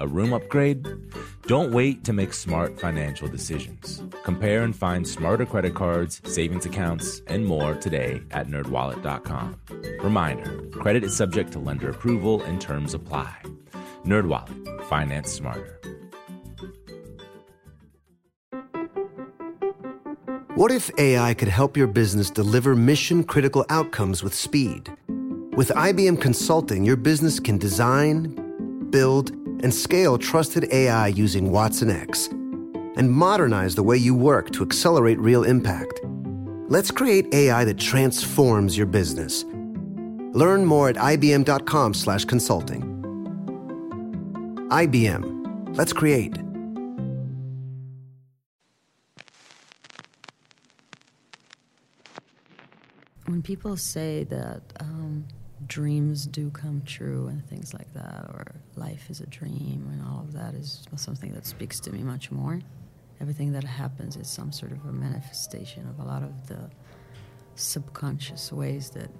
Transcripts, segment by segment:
A room upgrade? Don't wait to make smart financial decisions. Compare and find smarter credit cards, savings accounts, and more today at nerdwallet.com. Reminder, credit is subject to lender approval and terms apply. NerdWallet, finance smarter. What if AI could help your business deliver mission critical outcomes with speed? With IBM Consulting, your business can design, build, and scale trusted AI using Watson X and modernize the way you work to accelerate real impact. Let's create AI that transforms your business. Learn more at ibm.com/consulting. IBM. Let's create. When people say that um, dreams do come true and things like that, or life is a dream, and all of that is something that speaks to me much more. Everything that happens is some sort of a manifestation of a lot of the subconscious ways that,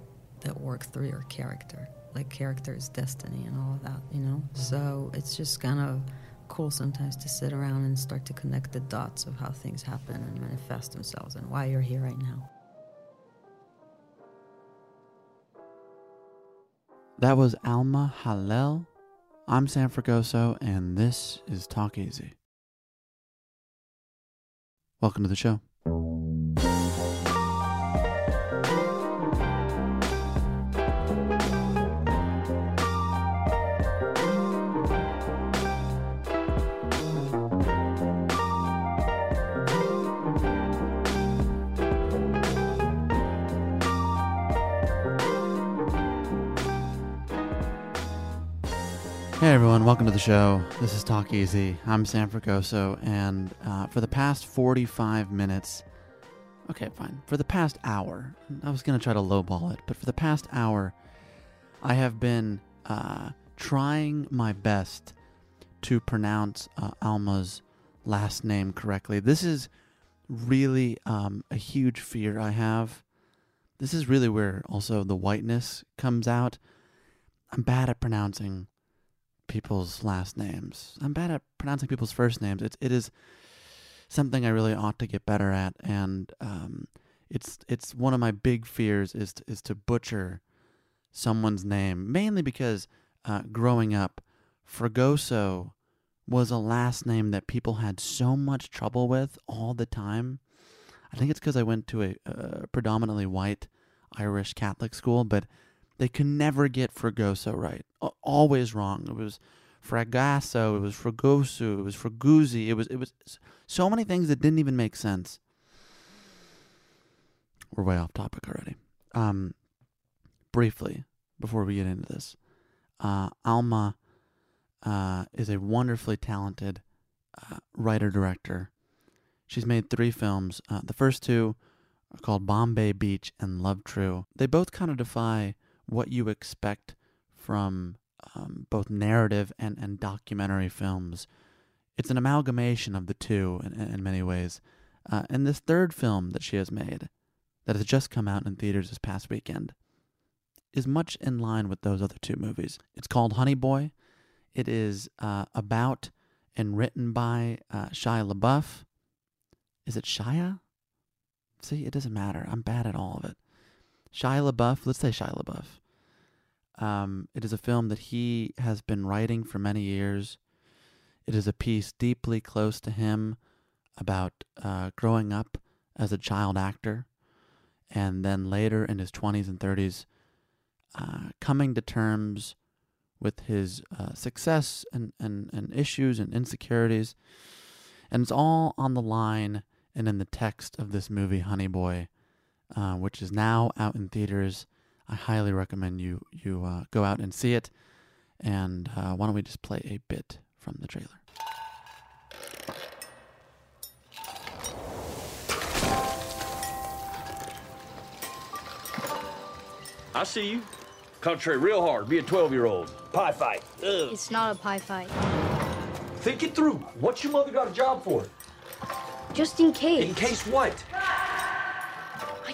that work through your character. Like character is destiny and all of that, you know? Mm-hmm. So it's just kind of cool sometimes to sit around and start to connect the dots of how things happen and manifest themselves and why you're here right now. That was Alma Har'el. I'm Sam Fragoso, and this is Talk Easy. Welcome to the show. Hey everyone, welcome to the show. This is Talk Easy. I'm Sam Fragoso, and uh, for the past 45 minutes, okay, fine, for the past hour, I was going to try to lowball it, but for the past hour, I have been uh, trying my best to pronounce uh, Alma's last name correctly. This is really um, a huge fear I have. This is really where also the whiteness comes out. I'm bad at pronouncing people's last names. I'm bad at pronouncing people's first names. It's it is something I really ought to get better at, and um, it's it's one of my big fears is to, is to butcher someone's name, mainly because uh, growing up, Fragoso was a last name that people had so much trouble with all the time. I think it's because I went to a, a predominantly white Irish Catholic school, but they could never get Fragoso right. Always wrong. It was Fragasso, it was Fragosu, it was Fraguzzi, it was it was so many things that didn't even make sense. We're way off topic already. Um, briefly, before we get into this, uh, Alma uh, is a wonderfully talented uh, writer director. She's made three films. Uh, the first two are called Bombay Beach and Love True. They both kind of defy what you expect from um, both narrative and, and documentary films. It's an amalgamation of the two in, in many ways. Uh, and this third film that she has made, that has just come out in theaters this past weekend, is much in line with those other two movies. It's called Honey Boy. It is uh, about and written by uh, Shia LaBeouf. Is it Shia? See, it doesn't matter. I'm bad at all of it. Shia LaBeouf, let's say Shia LaBeouf. Um, it is a film that he has been writing for many years. It is a piece deeply close to him about uh, growing up as a child actor and then later in his 20s and 30s, uh, coming to terms with his uh, success and, and, and issues and insecurities. And it's all on the line and in the text of this movie, Honey Boy, uh, which is now out in theaters. I highly recommend you you uh, go out and see it. And uh, why don't we just play a bit from the trailer? I see you. Concentrate real hard. Be a 12 year old. Pie fight. Ugh. It's not a pie fight. Think it through. What's your mother got a job for? Just in case. In case what?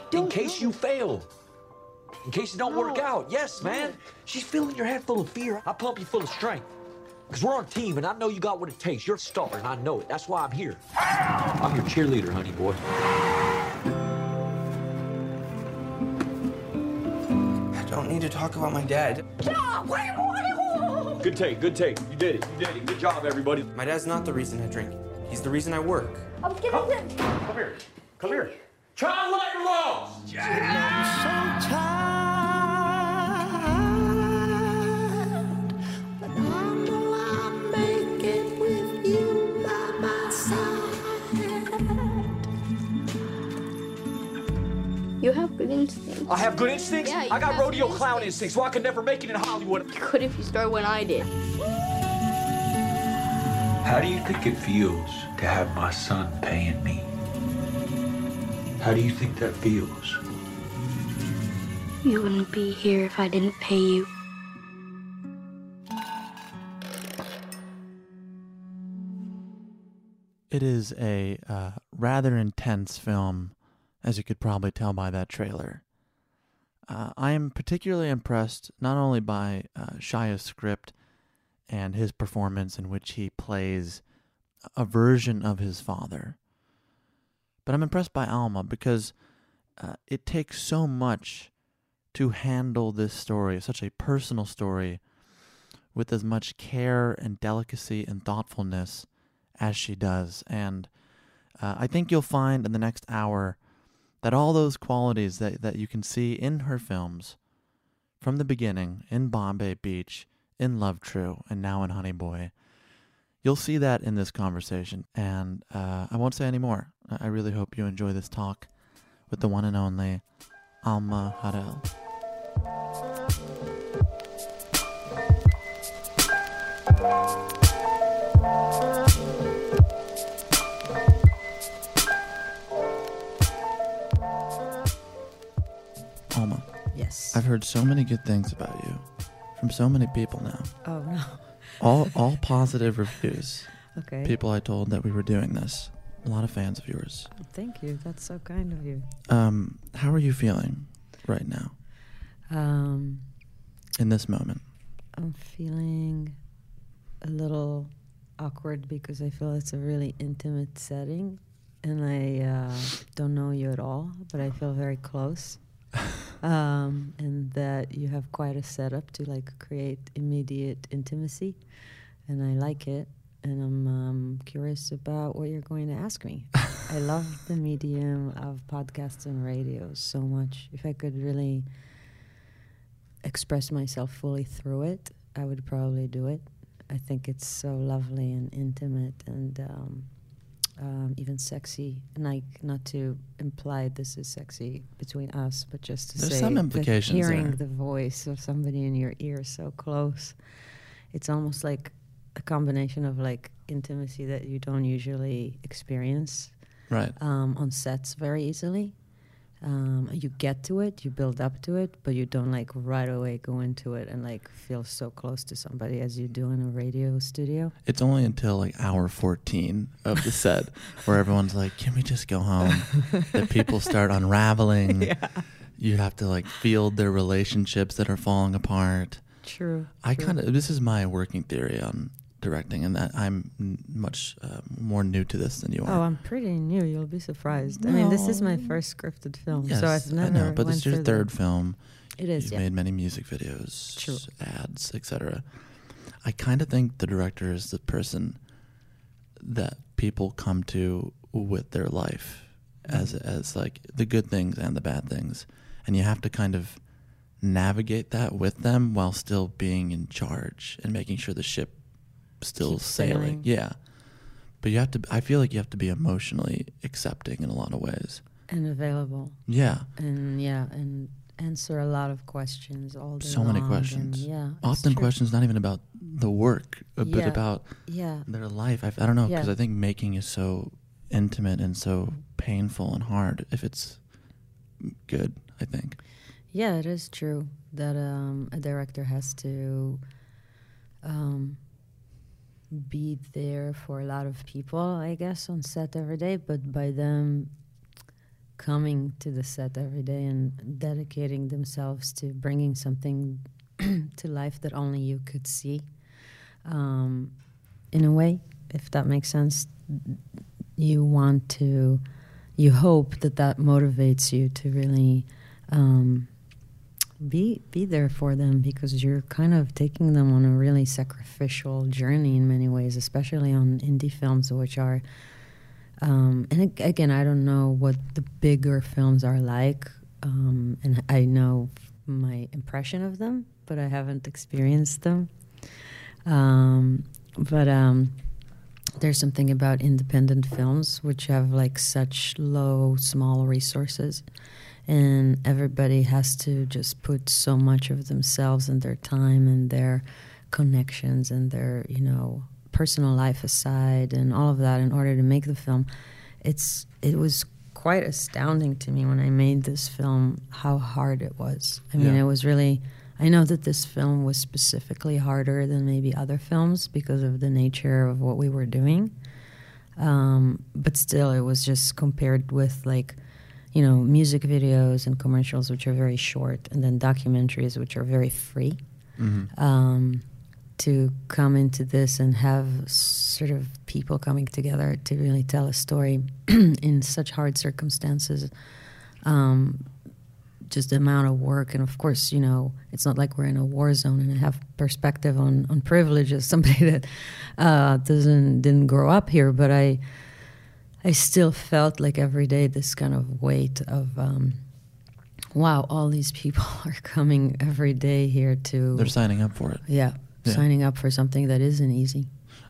I don't In case know. you fail. In case it don't work out. Yes, man. She's filling your head full of fear. I pump you full of strength. Because we're on a team, and I know you got what it takes. You're a star, and I know it. That's why I'm here. I'm your cheerleader, honey boy. I don't need to talk about my dad. Good take, good take. You did it. You did it. Good job, everybody. My dad's not the reason I drink. He's the reason I work. I'm getting it. Come here. Come here. Try and light your logs. You have good instincts. I have good instincts. Yeah, you I got have rodeo good clown instincts. instincts, so I could never make it in Hollywood. You could if you started when I did. How do you think it feels to have my son paying me? How do you think that feels? You wouldn't be here if I didn't pay you. It is a uh, rather intense film, as you could probably tell by that trailer. Uh, I am particularly impressed not only by uh, Shia's script and his performance, in which he plays a version of his father, but I'm impressed by Alma because uh, it takes so much to handle this story, such a personal story, with as much care and delicacy and thoughtfulness as she does. And uh, I think you'll find in the next hour that all those qualities that, that you can see in her films from the beginning, in Bombay Beach, in Love True, and now in Honey Boy, you'll see that in this conversation. And uh, I won't say any more. I really hope you enjoy this talk with the one and only Alma Harel. Alma, Yes. I've heard so many good things about you from so many people now. oh no. All all positive reviews. Okay. People I told that we were doing this. A lot of fans of yours. Thank you. That's so kind of you. Um, how are you feeling right now Um, in this moment? I'm feeling a little awkward because I feel it's a really intimate setting, and I uh, don't know you at all, but I feel very close. um, and that you have quite a setup to like create immediate intimacy, and I like it. And I'm um, curious about what you're going to ask me. I love the medium of podcasts and radio so much. If I could really express myself fully through it, I would probably do it. I think it's so lovely and intimate and um, um, even sexy. And like, not to imply this is sexy between us, but just to There's say some implications hearing there. the voice of somebody in your ear so close, it's almost like a combination of like intimacy that you don't usually experience Right. um, on sets very easily. Um, you get to it, you build up to it, but you don't like right away go into it and like feel so close to somebody as you do in a radio studio. It's only until like hour 14 of the set where everyone's like, can we just go home? that people start unraveling. Yeah. You have to like field their relationships that are falling apart. True. I kind of, this is my working theory on directing, and that I'm n- much uh, more new to this than you are. Oh. I'm pretty new. You'll be surprised. I mean, this is my first scripted film, yes, so I've never. I know, but went it's your third film. It is. You've Yeah. made many music videos, True. ads, etc. I kind of think the director is the person that people come to with their life as as like the good things and the bad things and you have to kind of navigate that with them while still being in charge and making sure the ship still sailing. sailing. Yeah. But you have to I feel like you have to be emotionally accepting in a lot of ways. and available Yeah. and yeah and answer a lot of questions all day So many questions. yeah Often questions not even about the work, uh, but Yeah. about yeah their life. I, I don't know because Yeah. I think making is so intimate and so painful and hard if it's good. I think. Yeah, it is true that um, a director has to um, be there for a lot of people, I guess, on set every day. But by them coming to the set every day and dedicating themselves to bringing something to life that only you could see, um, in a way, if that makes sense, you want to, you hope that that motivates you to really um, be be there for them because you're kind of taking them on a really sacrificial journey in many ways, especially on indie films, which are. Um, and again, I don't know what the bigger films are like, um, and I know my impression of them, but I haven't experienced them. Um, but um, there's something about independent films which have like such low, small resources and everybody has to just put so much of themselves and their time and their connections and their you know personal life aside and all of that in order to make the film. It's it was quite astounding to me when i made this film how hard it was. I mean Yeah. it was really i know that this film was specifically harder than maybe other films because of the nature of what we were doing. Um, but still it was just compared with like you know music videos and commercials which are very short and then documentaries which are very free Mm-hmm. um, to come into this and have sort of people coming together to really tell a story in such hard circumstances um, just the amount of work and of course you know it's not like we're in a war zone and i have perspective on, on privilege as somebody that uh, doesn't didn't grow up here but i i still felt like every day this kind of weight of um, wow all these people are coming every day here to They're signing up for it. yeah, Yeah. signing up for something that isn't easy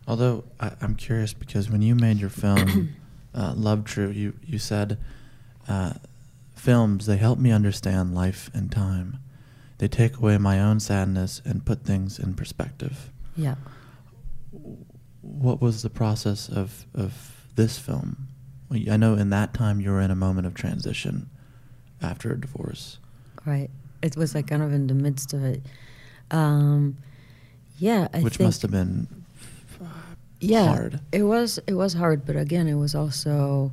Although I, I'm curious because when you made your film, uh, Love True, you you said uh, films they help me understand life and time. They take away my own sadness and put things in perspective. yeah What was the process of of this film? I know in that time you were in a moment of transition after a divorce. right it was like kind of in the midst of it um, yeah I which must have been yeah hard. it was it was hard but again it was also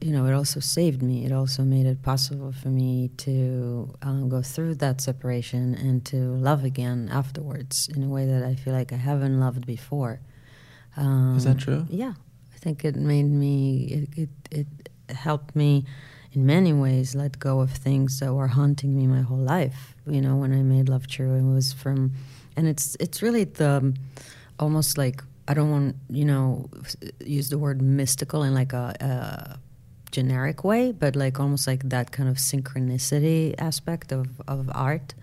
you know it also saved me it also made it possible for me to um, go through that separation and to love again afterwards in a way that i feel like i haven't loved before um, Is that true? yeah think it made me it, it, it helped me in many ways let go of things that were haunting me my whole life. You know when i made love true it was from and it's it's really the almost like I don't want you know use the word mystical in like a, a generic way, but like almost like that kind of synchronicity aspect of of art,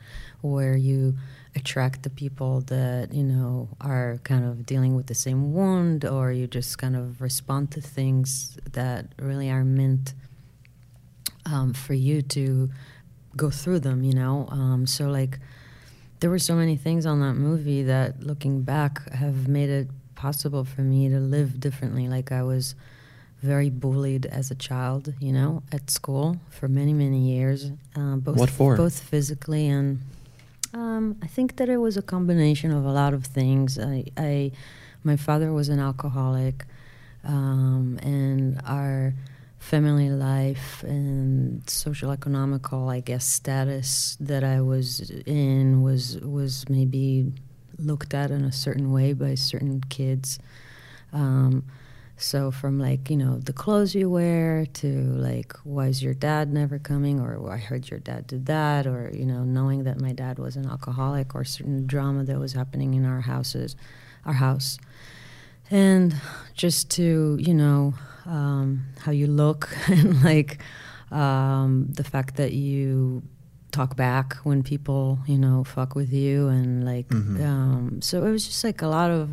where you attract the people that you know are kind of dealing with the same wound, or you just kind of respond to things that really are meant um, for you to go through them. You know, um, so like there were so many things on that movie that looking back have made it possible for me to live differently like i was very bullied as a child you know at school for many many years uh, both What for? both physically and um, i think that it was a combination of a lot of things. I, I my father was an alcoholic um, and our family life and social economical i guess status that i was in was was maybe looked at in a certain way by certain kids. Um, so from like you know the clothes you wear to like why is your dad never coming or i heard your dad did that or you know knowing that my dad was an alcoholic or certain drama that was happening in our houses our house and just to you know um, how you look and like um, the fact that you talk back when people you know fuck with you and like Mhm. um, so it was just like a lot of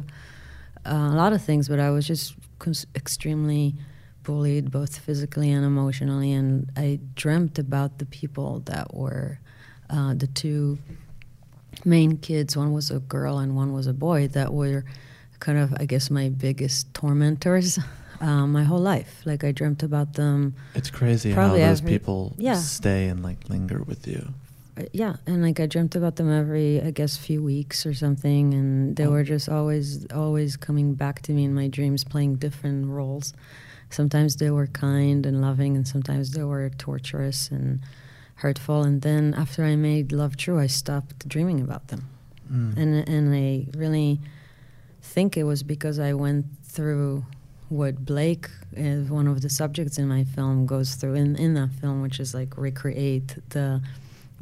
uh, a lot of things but i was just cons- extremely bullied both physically and emotionally and i dreamt about the people that were uh, the two main kids one was a girl and one was a boy that were kind of i guess my biggest tormentors uh, my whole life like i dreamt about them It's crazy how those every- people yeah. stay and like linger with you. Uh, yeah and like i dreamt about them every i guess few weeks or something and they Oh. were just always always coming back to me in my dreams playing different roles sometimes they were kind and loving and sometimes they were torturous and hurtful and then after i made love true i stopped dreaming about them Mm. and and i really think it was because i went through what blake one of the subjects in my film goes through in, in that film which is like recreate the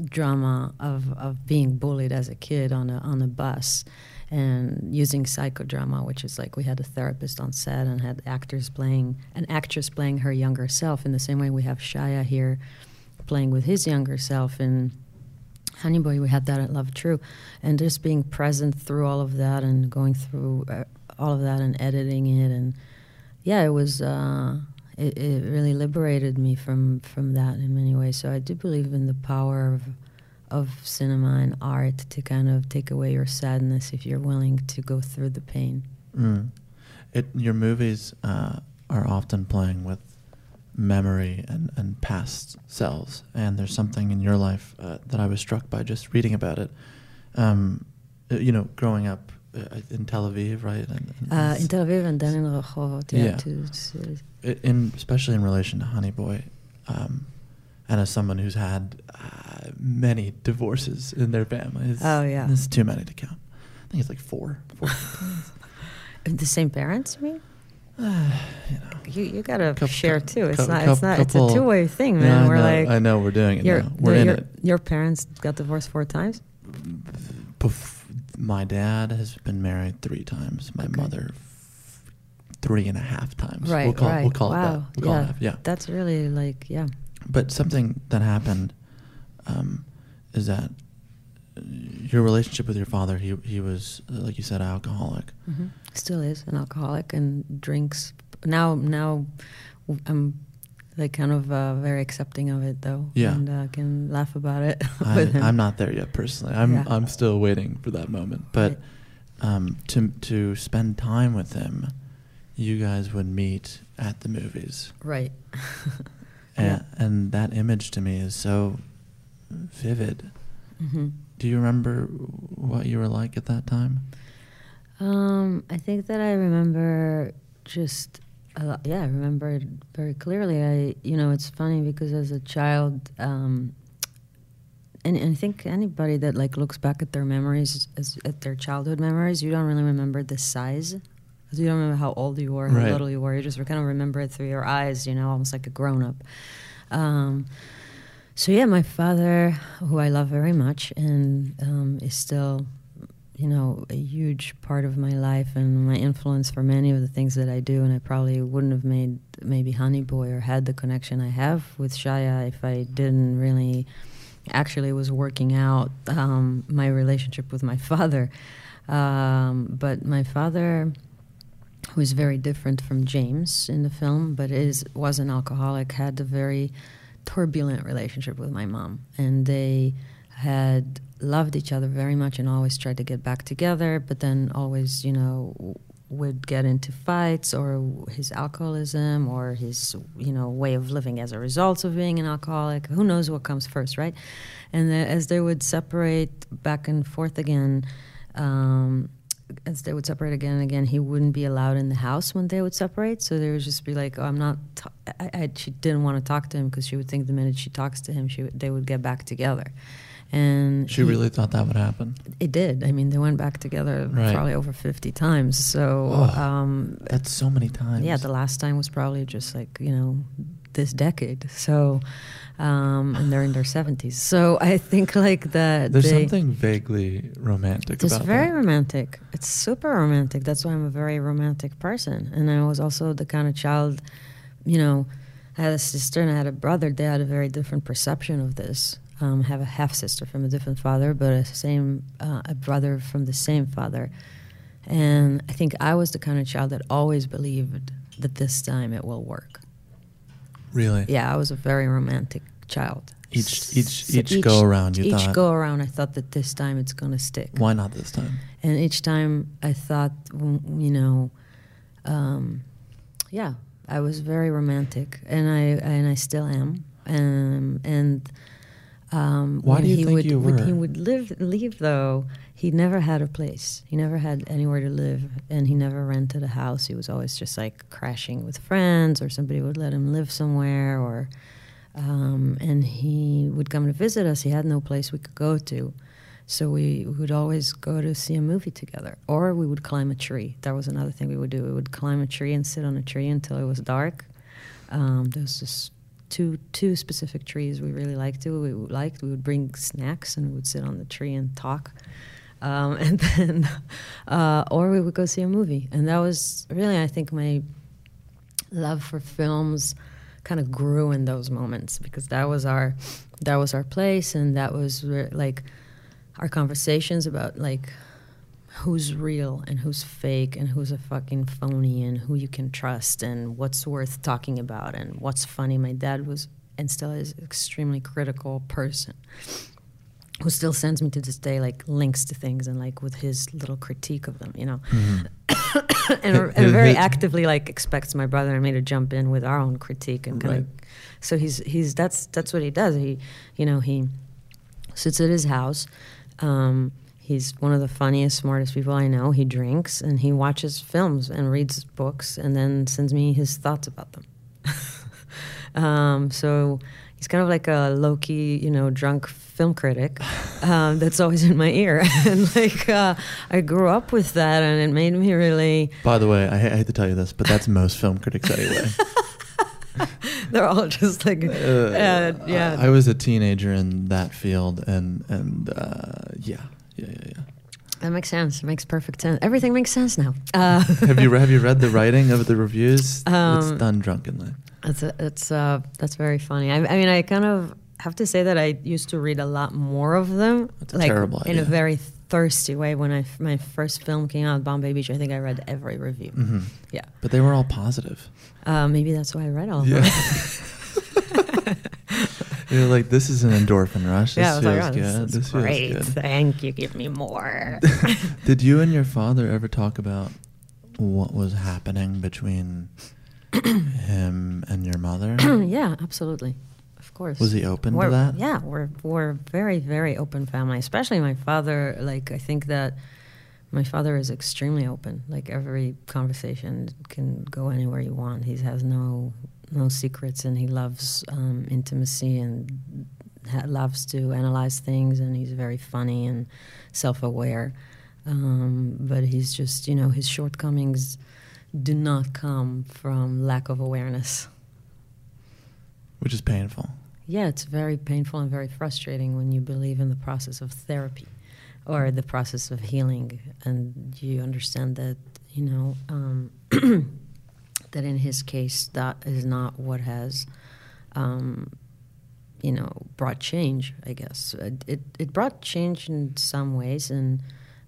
drama of, of being bullied as a kid on a on a bus and using psychodrama which is like we had a therapist on set and had actors playing an actress playing her younger self. In the same way we have Shia here playing with his younger self and Honey Boy we had that at Love True. And just being present through all of that and going through uh, all of that and editing it and yeah it was uh, it, it really liberated me from from that in many ways so I do believe in the power of of cinema and art to kind of take away your sadness if you're willing to go through the pain Mm. It your movies uh, are often playing with memory and, and past selves, and there's something in your life uh, that I was struck by just reading about it. Um, uh, you know, growing up in Tel Aviv, right? And, and uh, in Tel Aviv and then in Rehovot yeah, Yeah. two cities. in especially in relation to Honey Boy, um, and as someone who's had uh, many divorces in their families, Oh, yeah. it's too many to count. I think it's like four. four the same parents you mean you, you gotta Coup- share too. It's cou- not. It's not. It's a two way thing, man. I we're know- like, I know we're doing it Your, now. We're the- in your, it. Your parents got divorced four times. Bef- my dad has been married three times. My mother, f- three and a half times. Right. We'll call, right. We'll call wow. it that. We'll yeah. it that. Yeah. That's really like yeah. But something that happened um, is that uh, your relationship with your father, he he was like you said, alcoholic. hmm Still is an alcoholic and drinks. Now, now, I'm like kind of uh, very accepting of it though. Yeah. And uh, can laugh about it I, I'm not there yet personally. I'm Yeah. I'm still waiting for that moment. But um, to to spend time with him, you guys would meet at the movies. Right. And, and that image to me is so vivid. hmm Do you remember what you were like at that time? Um, I think that I remember just lot. Yeah, I remember it very clearly. I, you know, it's funny because as a child, um, and, and I think anybody that like looks back at their memories, as, at their childhood memories, you don't really remember the size. You don't remember how old you were, how Right. little you were. You just kind of remember it through your eyes, you know, almost like a grown up. Um, so yeah, my father, who I love very much, and um, is still, you know, a huge part of my life and my influence for many of the things that I do. And I probably wouldn't have made maybe Honey Boy or had the connection I have with Shia if I didn't really actually was working out um, my relationship with my father. Um, but my father who is very different from James in the film, but is was an alcoholic, had a very turbulent relationship with my mom, and they had loved each other very much and always tried to get back together, but then always, you know, would get into fights or his alcoholism or his, you know, way of living as a result of being an alcoholic. Who knows what comes first, right? And the, as they would separate back and forth again, um, as they would separate again and again, he wouldn't be allowed in the house when they would separate. So they would just be like, "Oh, I'm not." I, I, she didn't want to talk to him because she would think the minute she talks to him, she they would get back together. And She he- really thought that would happen. it did. I mean, they went back together Right. probably over 50 times. So, Oh, um, That's so many times. yeah, the last time was probably just like, you know, this decade. So, um, and they're in their seventies. So I think like that. There's they, something vaguely romantic about it. It's very that. romantic. It's super romantic. That's why I'm a very romantic person. And I was also the kind of child, you know, I had a sister and I had a brother. They had a very different perception of this. Um, have a half sister from a different father, but a same uh, a brother from the same father. And I think I was the kind of child that always believed that this time it will work. Really? Yeah, I was a very romantic child. Each each So each, go around, you each thought, go around, I thought that this time it's gonna stick. why not this time? And each time I thought, you know, um, yeah, I was very romantic, and I and I still am. Um, and um, Why do you he think would, you When were? he would live, leave though, he never had a place. He never had anywhere to live, and he never rented a house. He was always just like crashing with friends, or somebody would let him live somewhere, or um, and he would come to visit us. He had no place we could go to. So we would always go to see a movie together, or we would climb a tree. That was another thing we would do. We would climb a tree and sit on a tree until it was dark. Um, there was just two two specific trees we really liked. To we liked. We would bring snacks and we would sit on the tree and talk. Um, and then, uh, or we would go see a movie. And that was really, I think, my love for films kind of grew in those moments because that was our that was our place and that was like our conversations about like who's real and who's fake and who's a fucking phony and who you can trust and what's worth talking about and what's funny. My dad was and still is an extremely critical person who still sends me to this day like links to things and like with his little critique of them you know? And, and very actively like expects my brother and me to jump in with our own critique and kind Right. of so he's he's that's that's what he does. He you know he sits at his house um, he's one of the funniest smartest people i know. He drinks and he watches films and reads books and then sends me his thoughts about them. Um, so he's kind of like a low-key you know drunk film critic um, that's always in my ear. And like uh, i grew up with that and it made me really By the way, I, I hate to tell you this, but that's most film critics anyway. they're all just like uh, yeah. I, I was a teenager in that field, and and uh, yeah, yeah, yeah, yeah. that makes sense it makes perfect sense everything makes sense now uh, have you have you read the writing of the reviews? it's Um, done drunkenly. It's it's uh that's very funny. I, I mean, I kind of have to say that I used to read a lot more of them, That's a like terrible in a very thirsty way. When I f- my first film came out, Bombay Beach, I think I read every review. hmm Yeah, But they were all positive. uh, maybe that's why I read all of them. You're like, this is an endorphin rush. This yeah, feels like, oh, good. this This is feels great. good. Thank you. Give me more. Did you and your father ever talk about what was happening between him and your mother? yeah, absolutely. Of course. Was he open to We're- that? Yeah, we're we're very very open family. Especially my father. Like I think that my father is extremely open. Like every conversation can go anywhere you want. He has no no secrets, and he loves um, intimacy and ha- loves to analyze things. And he's very funny and self aware. Um, but he's just you know his shortcomings do not come from lack of awareness. Which is painful. Yeah, it's very painful and very frustrating when you believe in the process of therapy or the process of healing, and you understand that you know um, that in his case that is not what has um, you know brought change. I guess it, it brought change in some ways, and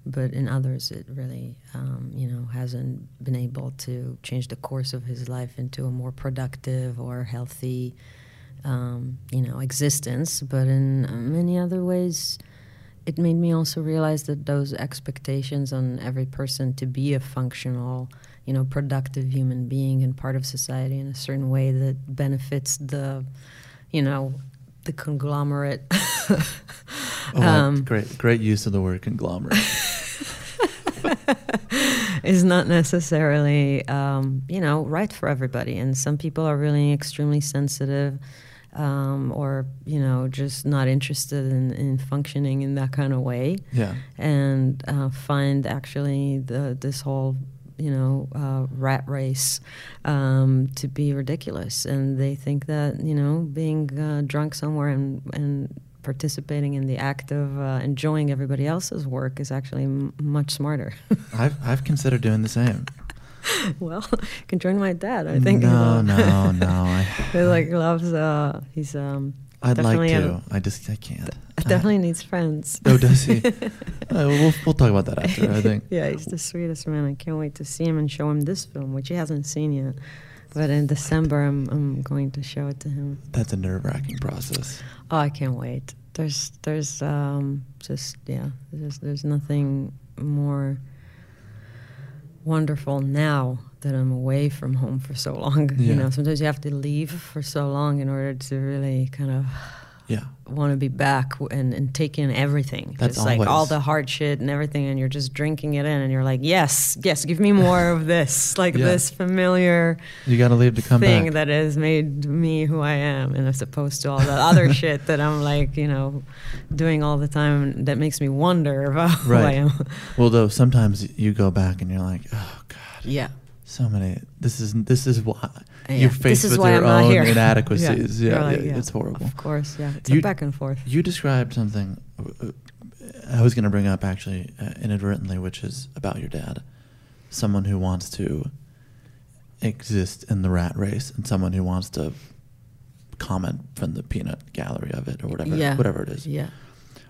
but in others it really um, you know hasn't been able to change the course of his life into a more productive or healthy um, you know, existence. But in uh, many other ways, it made me also realize that those expectations on every person to be a functional, you know, productive human being and part of society in a certain way that benefits the, you know, the conglomerate. Oh, Um, great, great use of the word conglomerate. is not necessarily um, you know right for everybody and some people are really extremely sensitive um, or you know just not interested in, in functioning in that kind of way yeah. and uh, find actually the this whole you know, uh, rat race um, to be ridiculous, and they think that you know being uh, drunk somewhere and and participating in the act of uh, enjoying everybody else's work is actually m- much smarter. I've I've considered doing the same. well, you can join my dad. I think. No, no, no. I, he like loves. Uh, he's um. I'd like definitely to. a- I just I can't. definitely needs friends. Oh, does he? Uh, we'll we'll talk about that after. I think. yeah, he's the sweetest man. I can't wait to see him and show him this film, which he hasn't seen yet. But in December, I'm I'm going to show it to him. That's a nerve wracking process. Oh, I can't wait. There's there's um just yeah, there's there's nothing more wonderful now that I'm away from home for so long. Yeah. You know, sometimes you have to leave for so long in order to really kind of Yeah. want to be back and, and take in everything. That's just like all the hard shit and everything, and you're just drinking it in, and you're like, yes, yes, give me more of this, like Yeah. this familiar You got to leave to come thing back. that has made me who I am, and as opposed to all the other shit that I'm like, you know, doing all the time that makes me wonder about who I am. Well, though sometimes you go back and you're like, oh god, Yeah. So many. This is this is why Yeah. you're faced with your I'm own inadequacies. Yeah. Yeah, like, yeah, it's horrible. Of course, yeah. It's You- a back and forth. You described something uh, I was going to bring up actually uh, inadvertently, which is about your dad. Someone who wants to exist in the rat race and someone who wants to comment from the peanut gallery of it or whatever yeah. whatever it is. Yeah.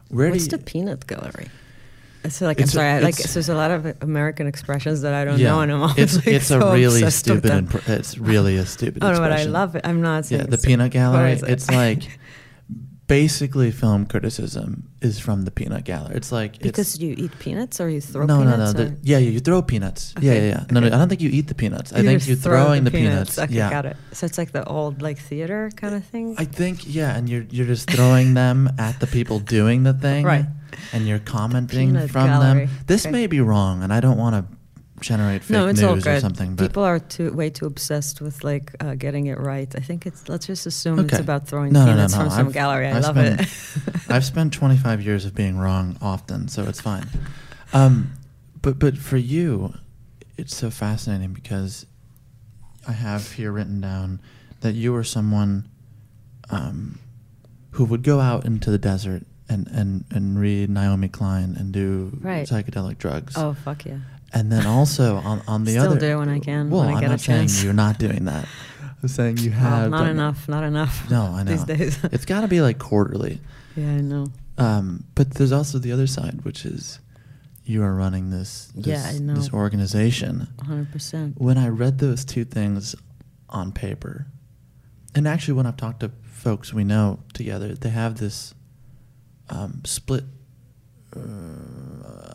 Where What's the peanut gallery? It's like It's a- I'm sorry, I, like so there's a lot of American expressions that I don't yeah, know, and I'm always it's like, it's so a really stupid impr- it's really a stupid Oh no, but I love it. I'm not saying Yeah, the it's- peanut gallery. it? It's like basically film criticism is from the peanut gallery. It's like it's, because you eat peanuts or you throw peanuts? no, no, no. yeah, yeah, you throw peanuts. Yeah, Okay. yeah, yeah. No, no, I don't think you eat the peanuts. I You think you're throw throwing the peanuts. Okay, yeah. got it. So it's like the old like theater kind of thing. I think yeah, and you're you're just throwing them at the people doing the thing, Right. And you're commenting from gallery. them. This Okay. may be wrong, and I don't want to generate fake no, it's news all good. or something. But People are too way too obsessed with like uh, getting it right. I think it's let's just assume it's about throwing No, no, no, peanuts no. from some I've- gallery. I I've love spent- it. I've spent 25 years of being wrong often, so it's fine. Um, but but for you, it's so fascinating because I have here written down that you were someone um, who would go out into the desert and, and, and read Naomi Klein and do Right. psychedelic drugs. oh fuck yeah! And then also on, on the Still other, do when I can, Well, when I I'm get a not saying you're not doing that. I'm saying you Well, have. not enough, not enough. No, I know. These days. it's got to be like quarterly. yeah, I know. Um, but there's also the other side, which is you are running this this, Yeah, I know. this organization. 100%. When I read those two things on paper, and actually when I've talked to folks we know together, they have this um, split uh,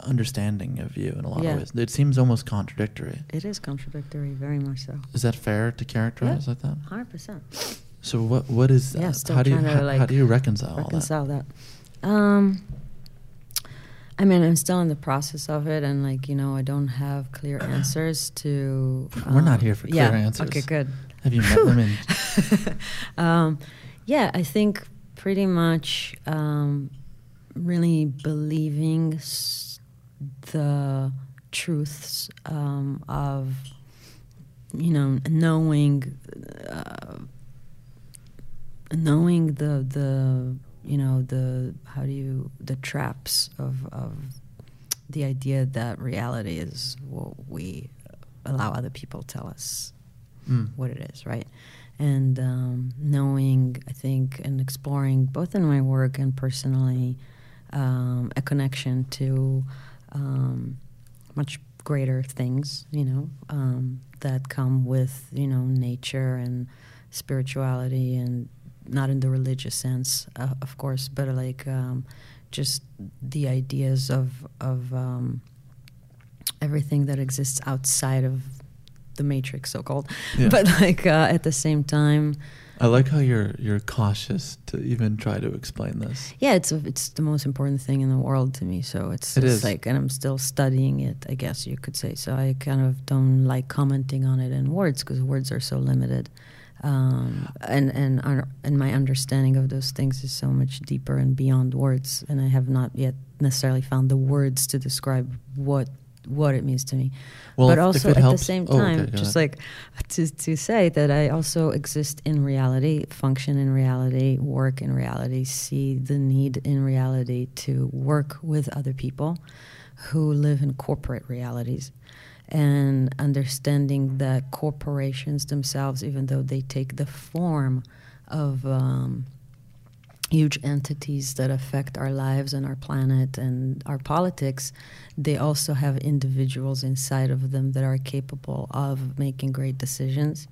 understanding of you in a lot Yeah. of ways. It seems almost contradictory. It is contradictory, very much so. Is that fair to characterize like that? 100%. So what what is that? Yeah, still how do you trying to, how, how do you reconcile, reconcile that? Um, I mean, I'm still in the process of it, and like you know, I don't have clear answers to. We're not um, here for yeah, clear answers. Okay, good. Have you met? Mean, um, yeah, I think pretty much um, really believing the truths um, of, you know, knowing, uh, knowing the the you know the how do you the traps of of the idea that reality is what we allow other people tell us Mm. what it is, right? And um, knowing, I think, and exploring both in my work and personally um, a connection to um, much greater things, you know, um, that come with, you know, nature and spirituality and not in the religious sense, uh, of course, but like um, just the ideas of, of um, everything that exists outside of the matrix so-called Yeah. but like uh, at the same time I like how you're you're cautious to even try to explain this. yeah it's it's the most important thing in the world to me so it's, It it's is. like and i'm still studying it i guess you could say so i kind of don't like commenting on it in words because words are so limited um, and and our, and my understanding of those things is so much deeper and beyond words and i have not yet necessarily found the words to describe what what it means to me. Well, but also at helps- the same oh, okay, time, just ahead. like to to say that I also exist in reality, function in reality, work in reality, see the need in reality to work with other people who live in corporate realities. And understanding that corporations themselves, even though they take the form of um, huge entities that affect our lives and our planet and our politics, they also have individuals inside of them that are capable of making great decisions.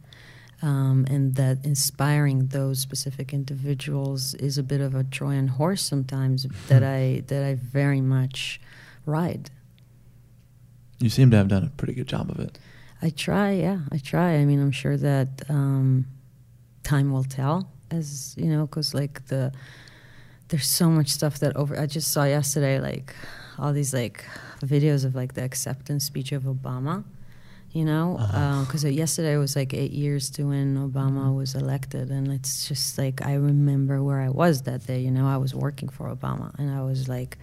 Um, and that inspiring those specific individuals is a bit of a Trojan horse sometimes that I that I very much ride. You seem to have done a pretty good job of it. I try, yeah, I try. I mean, I'm sure that um, time will tell, as you know, because like the there's so much stuff that over. I just saw yesterday, like all these like videos of like the acceptance speech of Obama. You know, uh-huh. uh, because yesterday was like eight years to when Obama mm-hmm. was elected, and it's just like I remember where I was that day. You know, I was working for Obama, and I was like.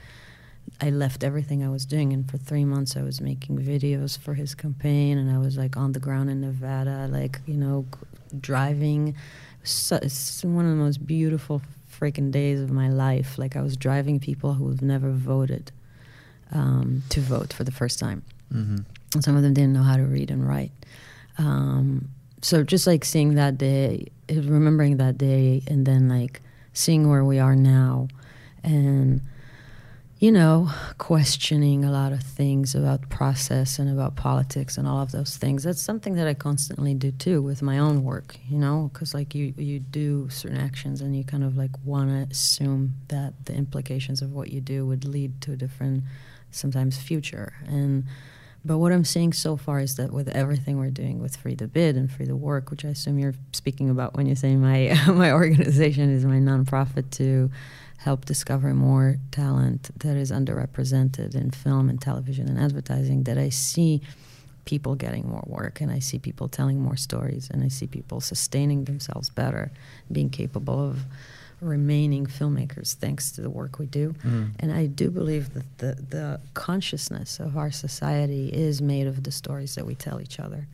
I left everything I was doing, and for three months I was making videos for his campaign, and I was like on the ground in Nevada, like you know, g- driving. So, it's one of the most beautiful freaking days of my life. Like I was driving people who have never voted um, to vote for the first time. Mm-hmm. And some of them didn't know how to read and write. Um, so just like seeing that day, remembering that day, and then like seeing where we are now, and you know, questioning a lot of things about process and about politics and all of those things. That's something that I constantly do too with my own work, you know, because like you you do certain actions and you kind of like want to assume that the implications of what you do would lead to a different, sometimes future. And but what I'm seeing so far is that with everything we're doing with Free the Bid and Free the Work, which I assume you're speaking about when you say my my organization is my nonprofit to help discover more talent that is underrepresented in film and television and advertising, that I see people getting more work and I see people telling more stories and I see people sustaining themselves better, being capable of remaining filmmakers thanks to the work we do. Mm. And I do believe that the, the consciousness of our society is made of the stories that we tell each other.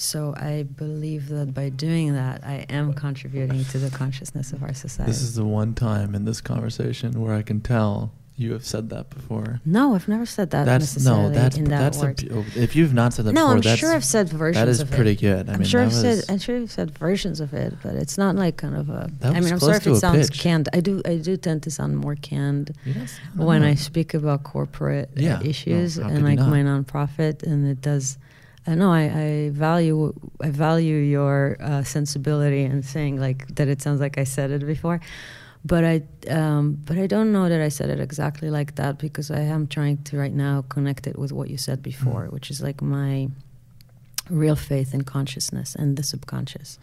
So I believe that by doing that, I am contributing to the consciousness of our society. This is the one time in this conversation where I can tell you have said that before. no, I've never said that that's necessarily no, that's in that that's a if you've not said that no, before, I'm that's sure I've said versions that is of pretty it. good. I I'm mean, sure I've was, said I'm sure I've said versions of it, but it's not like kind of a. That I mean, I'm sorry if it sounds pitch. canned. I do I do tend to sound more canned when I no. speak about corporate Yeah, issues how and like my nonprofit, and it does. I know I, I value I value your uh, sensibility and saying like that. It sounds like I said it before, but I um, but I don't know that I said it exactly like that because I am trying to right now connect it with what you said before, Mm. which is like my real faith in consciousness and the subconscious,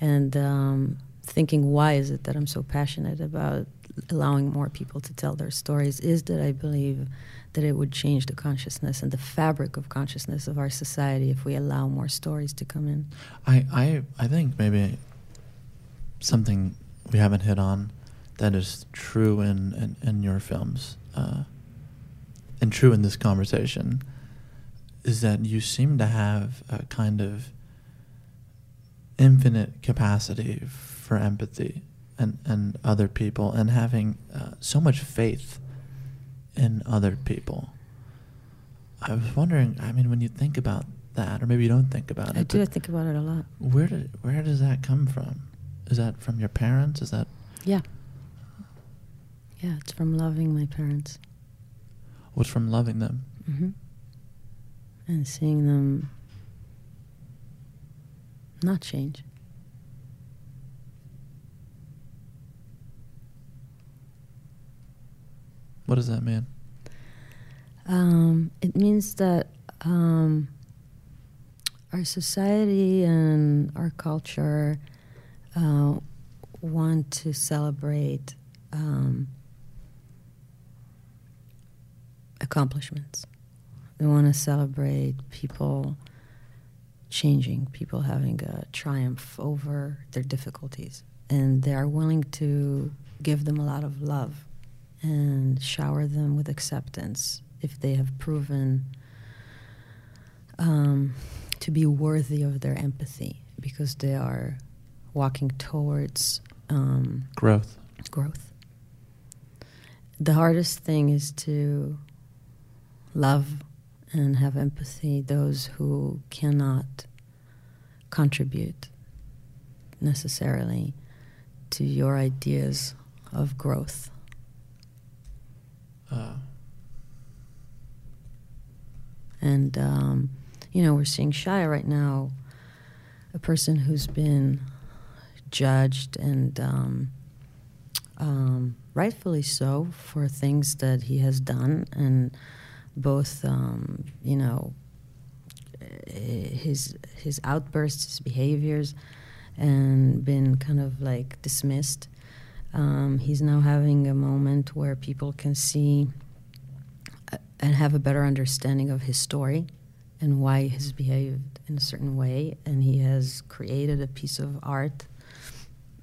and um, thinking why is it that I'm so passionate about allowing more people to tell their stories is that I believe that it would change the consciousness and the fabric of consciousness of our society if we allow more stories to come in. I, I I think maybe something we haven't hit on that is true in, in, in your films uh, and true in this conversation is that you seem to have a kind of infinite capacity for empathy and, and other people and having uh, so much faith in other people. I was wondering, I mean, when you think about that, or maybe you don't think about I it, I do think about it a lot. where did where does that come from? Is that from your parents? Is that Yeah. Yeah, it's from loving my parents. what's from loving them? hmm And seeing them not change. What does that mean? Um, it means that um, our society and our culture uh, want to celebrate um, accomplishments. They want to celebrate people changing, people having a triumph over their difficulties. And they are willing to give them a lot of love and shower them with acceptance if they have proven um, to be worthy of their empathy because they are walking towards um, Growth. growth. The hardest thing is to love and have empathy those who cannot contribute necessarily to your ideas of growth. Uh, And, um, you know, we're seeing Shia right now, a person who's been judged and um, um, rightfully so for things that he has done. And both, um, you know, his, his outbursts, his behaviors, and been kind of like dismissed. Um, he's now having a moment where people can see uh, and have a better understanding of his story and why he's behaved in a certain way. And he has created a piece of art.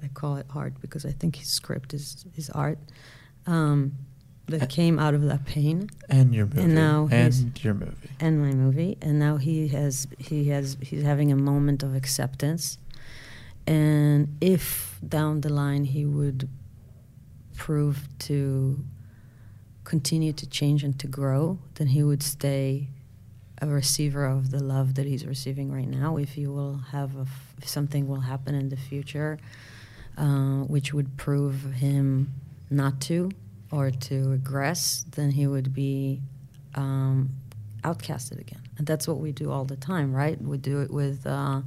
I call it art because I think his script is, is art um, that came out of that pain. and your movie. And now and your movie. and my movie and now he has he has he's having a moment of acceptance and if down the line he would prove to continue to change and to grow then he would stay a receiver of the love that he's receiving right now if he will have if something will happen in the future uh, which would prove him not to or to regress then he would be um, outcasted again. And that's what we do all the time, right? We do it with uh,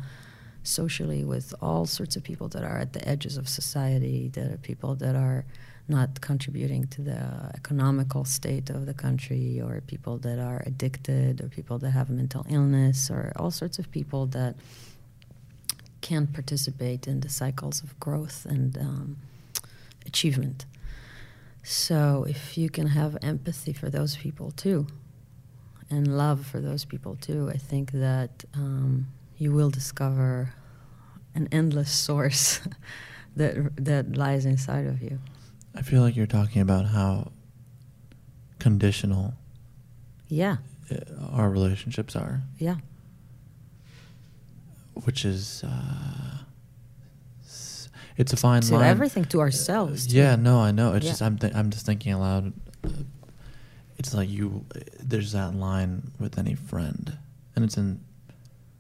socially with all sorts of people that are at the edges of society, that are people that are not contributing to the economical state of the country, or people that are addicted, or people that have mental illness, or all sorts of people that can't participate in the cycles of growth and um, achievement. So if you can have empathy for those people too, and love for those people too, I think that um, you will discover an endless source that that lies inside of you. I feel like you're talking about how conditional Yeah, uh, our relationships are, yeah, which is uh, it's a fine line. to line. everything to ourselves. too. Yeah, no, I know. It's Yeah. just I'm th- I'm just thinking aloud. Uh, It's like you. There's that line with any friend, and it's in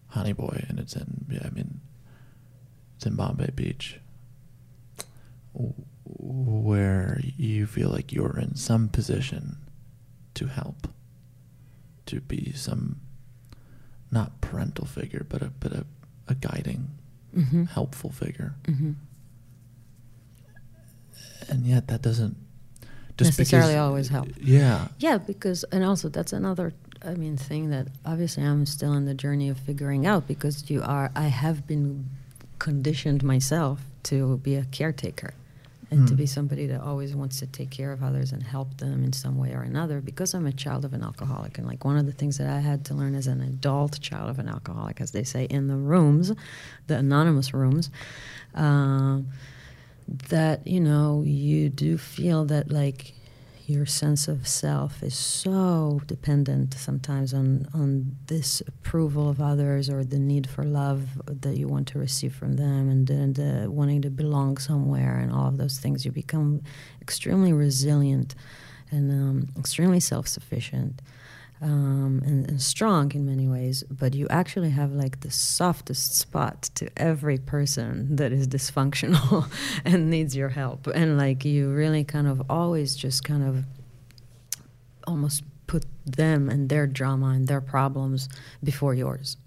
Honey Boy, and it's in yeah. I mean, it's in Bombay Beach, w- where you feel like you're in some position to help, to be some, not parental figure, but a but a, a guiding, Mhm. helpful figure Mhm. and yet that doesn't just Necessarily because- always help. Yeah, Yeah, because and also that's another I mean thing that obviously I'm still in the journey of figuring out because you are I have been conditioned myself to be a caretaker and to Mm. be somebody that always wants to take care of others and help them in some way or another because I'm a child of an alcoholic and like one of the things that I had to learn as an adult child of an alcoholic as they say in the rooms the anonymous rooms um, that you know you do feel that like your sense of self is so dependent sometimes on on this approval of others or the need for love that you want to receive from them and the wanting to belong somewhere and all of those things you become extremely resilient and um, extremely self-sufficient um, and, and strong in many ways, but you actually have like the softest spot to every person that is dysfunctional and needs your help. And like you really kind of always just kind of almost put them and their drama and their problems before yours.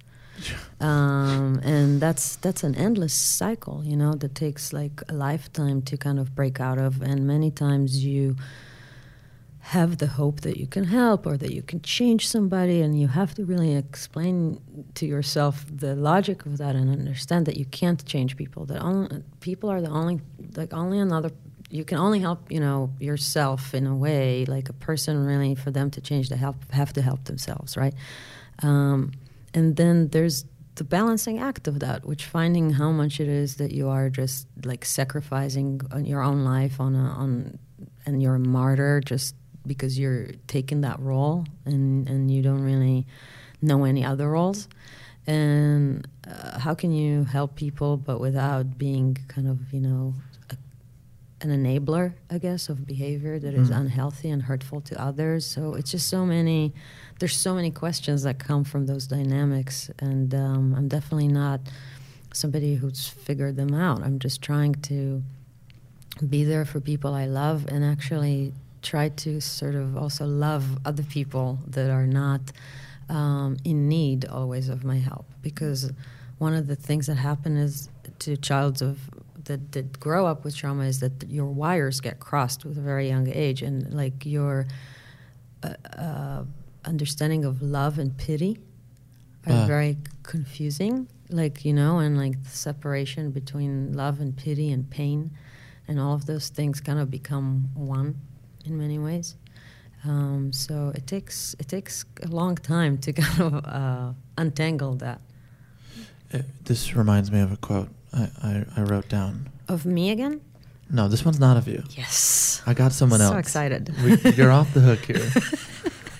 Um, and that's that's an endless cycle, you know, that takes like a lifetime to kind of break out of. And many times you have the hope that you can help or that you can change somebody and you have to really explain to yourself the logic of that and understand that you can't change people. That only, people are the only like only another you can only help you know yourself in a way like a person really for them to change they help have to help themselves right? Um, and then there's the balancing act of that which finding how much it is that you are just like sacrificing your own life on a on and you're a martyr just because you're taking that role and and you don't really know any other roles. And uh, how can you help people, but without being kind of, you know, a, an enabler, I guess, of behavior that is Mm. unhealthy and hurtful to others? So it's just so many, there's so many questions that come from those dynamics. And um, I'm definitely not somebody who's figured them out. I'm just trying to be there for people I love and actually try to sort of also love other people that are not um, in need always of my help. Because one of the things that happen is to childs of that, that grow up with trauma is that your wires get crossed with a very young age, and like your uh, uh, understanding of love and pity are Ah. very confusing. Like you know, and like the separation between love and pity and pain, and all of those things kind of become one in many ways. Um, so it takes it takes a long time to kind of uh, untangle that. Uh, this reminds me of a quote I, I, I wrote down. Of me again? No, this one's not of you. Yes. I got someone So else. So excited. We, you're off the hook here.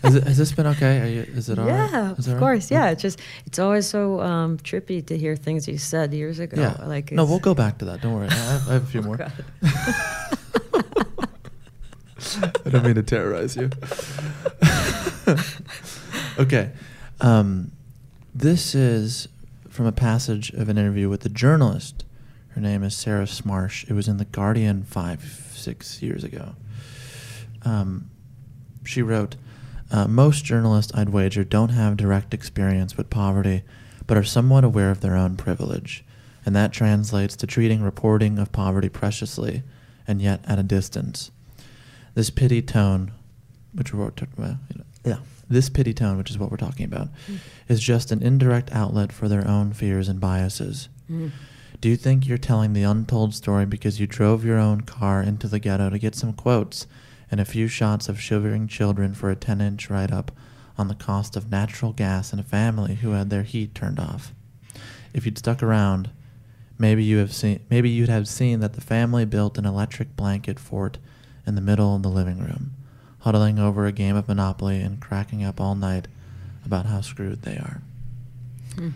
Has, it, has this been okay? Are you, is it all right? yeah, Is it all of right? course. Yeah, it's just it's always so um, trippy to hear things you said years ago. Yeah. Like no, we'll go back to that. Don't worry. I have, I have a few Oh, more. I don't mean to terrorize you. okay. Um, this is from a passage of an interview with a journalist. Her name is Sarah Smarsh. It was in The Guardian five, six years ago. Um, she wrote, uh, Most journalists, I'd wager, don't have direct experience with poverty, but are somewhat aware of their own privilege. And that translates to treating reporting of poverty preciously, and yet at a distance. This pity tone, which we're well, you know, yeah, this pity tone, which is what we're talking about, Mm. is just an indirect outlet for their own fears and biases. Mm. Do you think you're telling the untold story because you drove your own car into the ghetto to get some quotes and a few shots of shivering children for a 10 inch write up on the cost of natural gas and a family who had their heat turned off? If you'd stuck around, maybe you have seen maybe you'd have seen that the family built an electric blanket fort in the middle of the living room, huddling over a game of Monopoly and cracking up all night about how screwed they are. Hmm.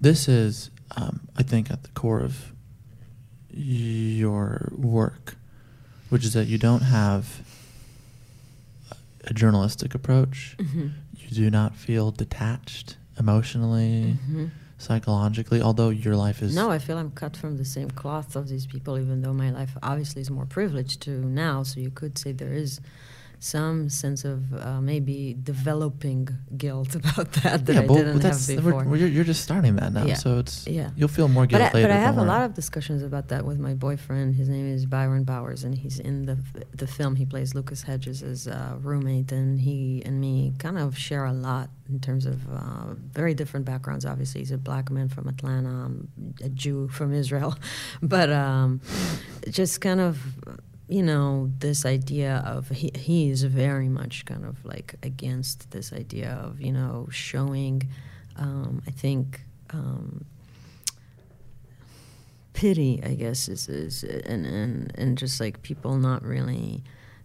This is, um, I think, at the core of your work, which is that you don't have a journalistic approach. Mhm. You do not feel detached emotionally, Mhm. Psychologically, although your life is. No, I feel I'm cut from the same cloth of these people, even though my life obviously is more privileged to now. So you could say there is some sense of uh, maybe developing guilt about that that yeah, I but, didn't but have before. you're, you're just starting that now, Yeah. so it's Yeah. you'll feel more guilt but I, later. But I have a lot of discussions about that with my boyfriend. His name is Byron Bowers, and he's in the the film. He plays Lucas Hedges as a roommate, and he and me kind of share a lot in terms of uh, very different backgrounds. Obviously, he's a black man from Atlanta, I'm a Jew from Israel, but um, just kind of you know this idea of he, he is very much kind of like against this idea of you know showing um, i think um, pity i guess is, is and, and and just like people not really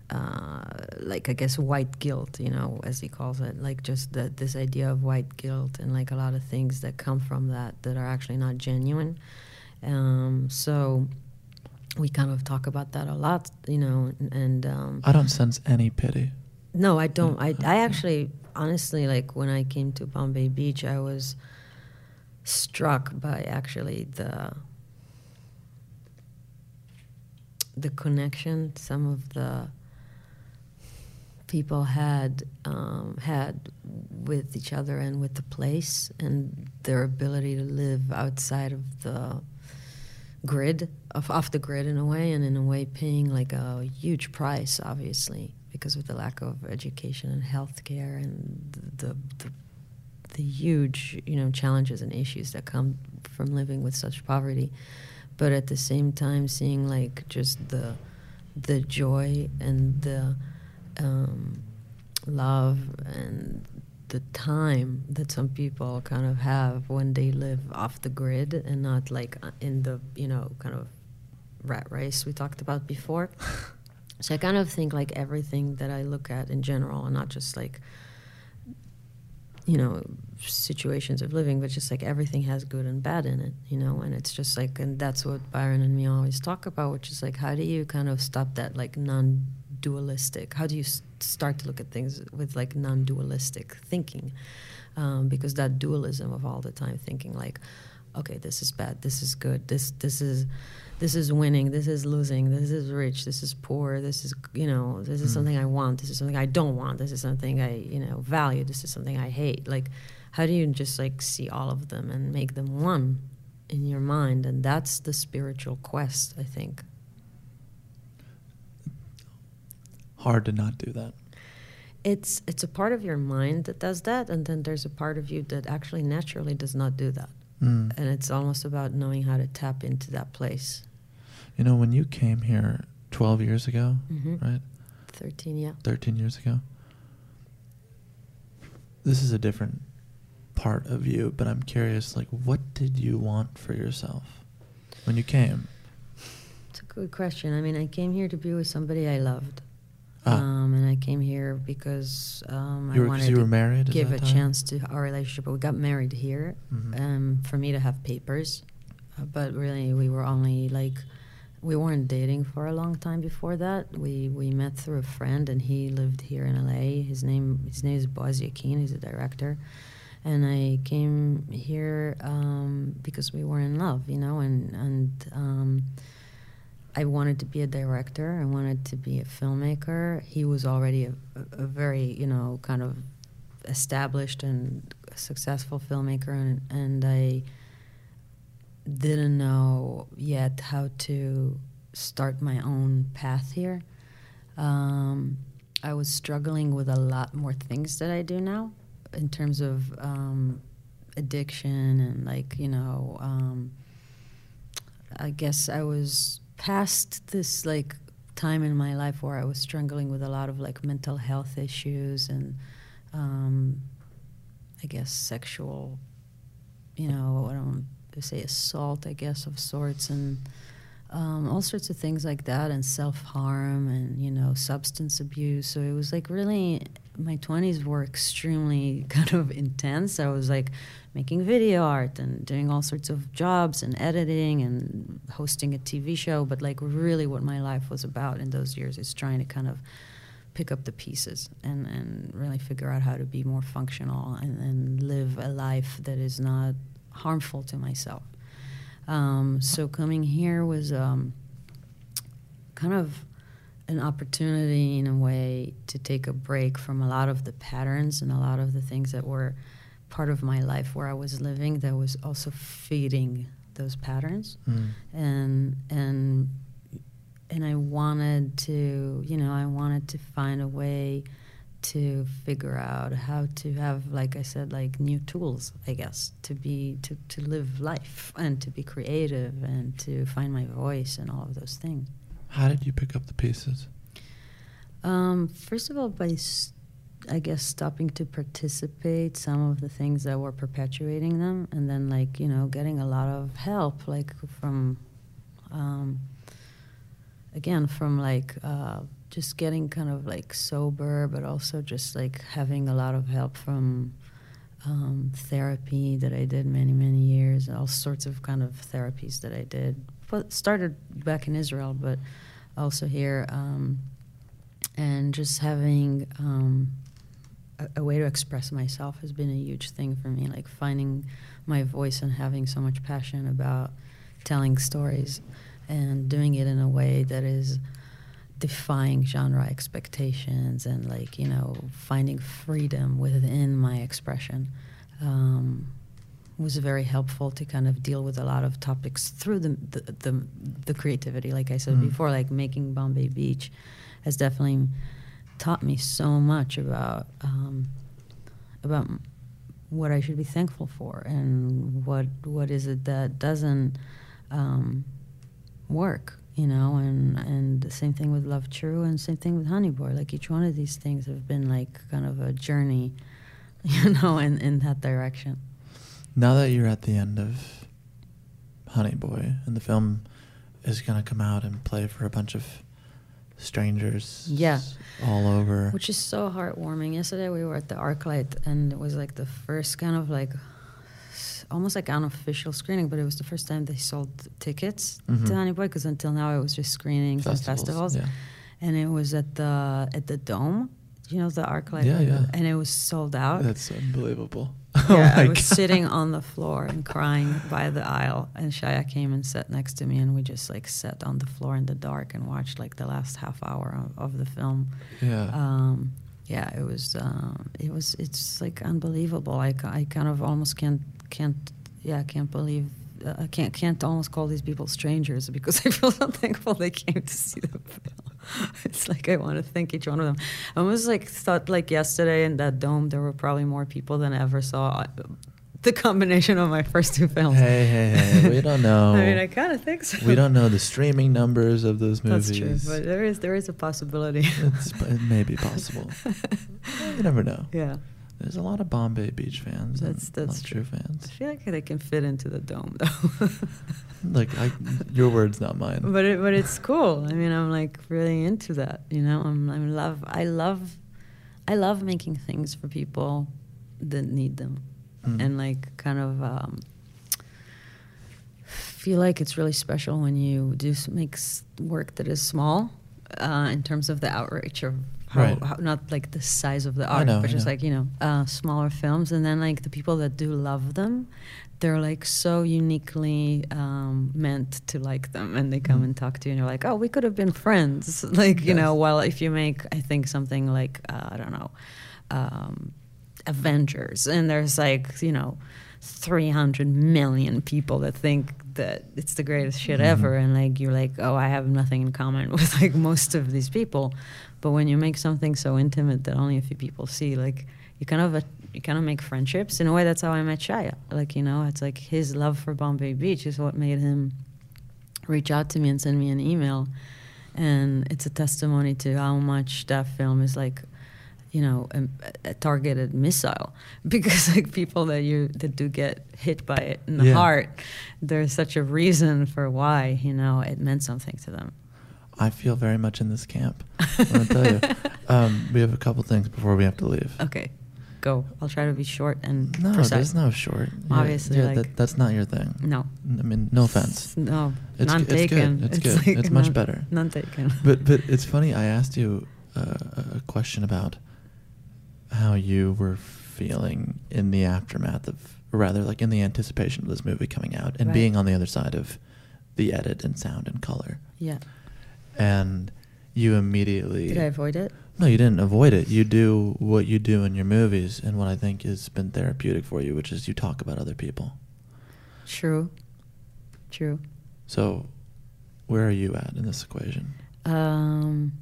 uh, like I guess white guilt, you know, as he calls it, like just that this idea of white guilt and like a lot of things that come from that that are actually not genuine. Um, so we kind of talk about that a lot, you know, and, and um, I don't sense any pity. no, I don't. I, I actually, honestly, like when I came to Bombay Beach, I was struck by actually the the connection some of the people had um, had with each other and with the place and their ability to live outside of the grid of off the grid in a way and in a way paying like a huge price obviously because of the lack of education and healthcare and the, the the huge you know challenges and issues that come from living with such poverty. But at the same time seeing like just the the joy and the um, love and the time that some people kind of have when they live off the grid and not like uh, in the you know kind of rat race we talked about before. So i kind of think like everything that i look at in general and not just like you know, situations of living, but just like everything has good and bad in it, you know, and it's just like, and that's what Byron and me always talk about, which is like, how do you kind of stop that like non dualistic? How do you s- start to look at things with like non dualistic thinking? Um, because that dualism of all the time thinking like, okay, this is bad, this is good, this this is this is winning, this is losing, this is rich, this is poor, this is you know, this is Mm. something I want, this is something I don't want, this is something I you know value, this is something I hate. Like, how do you just like see all of them and make them one in your mind? And that's the spiritual quest, I think. Hard to not do that. It's it's a part of your mind that does that, and then there's a part of you that actually naturally does not do that. Mm. And it's almost about knowing how to tap into that place. You know, when you came here 12 years ago, Mhm. right? Thirteen, yeah. 13 years ago. This is a different part of you, but I'm curious like what did you want for yourself when you came? It's a good question. I mean, I came here to be with somebody I loved. Ah. Um, and I came here because um, I were- wanted you to were married at give a time? chance to our relationship. But we got married here Mhm. um, for me to have papers. Uh, but really, we were only like we weren't dating for a long time before that. We we met through a friend, and he lived here in LA. His name his name is Boaz Yakin. He's a director. And I came here um, because we were in love, you know, and and um, I wanted to be a director. I wanted to be a filmmaker. He was already a, a, very, you know, kind of established and successful filmmaker, and, and I didn't know yet how to start my own path here. Um, I was struggling with a lot more things that I do now in terms of um, addiction and, like, you know, um, I guess I was past this like time in my life where I was struggling with a lot of like mental health issues and um, I guess sexual, you know, I don't say assault, I guess of sorts, and um, all sorts of things like that, and self harm and you know substance abuse. So it was like really my twenties were extremely kind of intense. I was like making video art and doing all sorts of jobs and editing and hosting a TV show. But like really, what my life was about in those years is trying to kind of pick up the pieces and, and really figure out how to be more functional and, and live a life that is not harmful to myself. Um, so coming here was um, kind of an opportunity in a way to take a break from a lot of the patterns and a lot of the things that were part of my life where I was living that was also feeding those patterns Mm. and and and I wanted to you know I wanted to find a way to figure out how to have like I said like new tools I guess to be to, to live life and to be creative and to find my voice and all of those things How did you pick up the pieces? um, first of all, by I guess stopping to participate some of the things that were perpetuating them, and then like you know getting a lot of help, like from, um, again from like uh, just getting kind of like sober, but also just like having a lot of help from um, therapy that I did many many years, all sorts of kind of therapies that I did. Started back in Israel, but also here. Um, and just having um, a, a way to express myself has been a huge thing for me. Like finding my voice and having so much passion about telling stories and doing it in a way that is defying genre expectations and like you know finding freedom within my expression um, was very helpful to kind of deal with a lot of topics through the the, the, the creativity like i said Mm. before like making bombay beach has definitely taught me so much about um, about what I should be thankful for and what what is it that doesn't um, work, you know, and and the same thing with Love True and same thing with Honey Boy. Like each one of these things have been like kind of a journey, you know, in in that direction. Now that you're at the end of Honey Boy and the film is going to come out and play for a bunch of strangers. Yeah. all over. which is so heartwarming. Yesterday we were at the ArcLight, and it was like the first kind of like almost like unofficial screening, but it was the first time they sold tickets Mhm. to Honey Boy because until now it was just screenings Festivals, and festivals. yeah. And it was at the at the Dome, you know, the ArcLight. Yeah, yeah. And it was sold out. That's unbelievable. yeah, oh I was God. sitting on the floor and crying by the aisle, and Shia came and sat next to me, and we just like sat on the floor in the dark and watched like the last half hour of, of the film. Yeah. Um, yeah, it was. Um, it was. It's like unbelievable. I, I kind of almost can't can't. Yeah, I can't believe. Uh, I can't can't almost call these people strangers because I feel so thankful they came to see the film. It's like I want to thank each one of them. I was like thought like yesterday in that dome there were probably more people than I ever saw uh, the combination of my first two films. Hey, hey, hey! We don't know. I mean, I kind of think so. we don't know the streaming numbers of those movies. That's true, but there is there is a possibility. It's, it may be possible. you never know. Yeah. There's a lot of Bombay Beach fans. That's that's not true fans. I feel like they can fit into the dome though. Like I, your words, not mine. but it, but it's cool. I mean, I'm like really into that. You know, I'm I love I love I love making things for people that need them, Mm. and like kind of um, feel like it's really special when you do make work that is small uh, in terms of the outreach of how, Right. how not like the size of the art, know, but I just know. like you know uh, smaller films, and then like the people that do love them, they're like so uniquely um, meant to like them, and they come Mm. and talk to you, and you're like, oh, we could have been friends, like you know. Yes. While if you make, I think something like uh, I don't know. Um, Avengers, and there's like you know, 300 million people that think that it's the greatest shit Mhm. ever, and like you're like, oh, I have nothing in common with like most of these people, but when you make something so intimate that only a few people see, like you kind of you kind of make friendships. In a way, that's how I met Shia. Like you know, it's like his love for Bombay Beach is what made him reach out to me and send me an email, and it's a testimony to how much that film is like you know, a, a targeted missile because like people that you that do get hit by it in the Yeah. heart, there's such a reason for why you know it meant something to them. I feel very much in this camp. I want to tell you. Um, we have a couple things before we have to leave. Okay, go. I'll try to be short and No, precise. there's no short. Obviously, yeah, like that, that's not your thing. no, I mean, no offense. no, It's, none it's good. taken. It's, good. like it's much none- better. None taken. But but it's funny. I asked you uh, a question about how you were feeling in the aftermath of, or rather, like in the anticipation of this movie coming out and Right. being on the other side of the edit and sound and color. yeah. And you immediately Did I avoid it? No, you didn't avoid it. You do what you do in your movies, and what I think has been therapeutic for you, which is you talk about other people. True. True. So, where are you at in this equation? Um,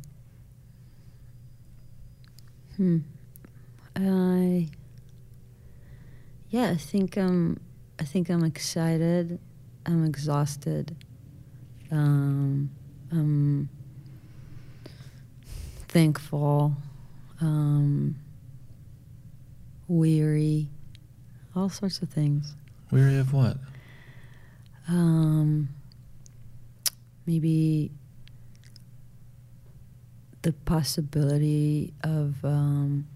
hmm. I. Yeah, I think I'm. I think I'm excited. I'm exhausted. Um, I'm thankful. Um, weary. All sorts of things. Weary of what? Um, maybe the possibility of um,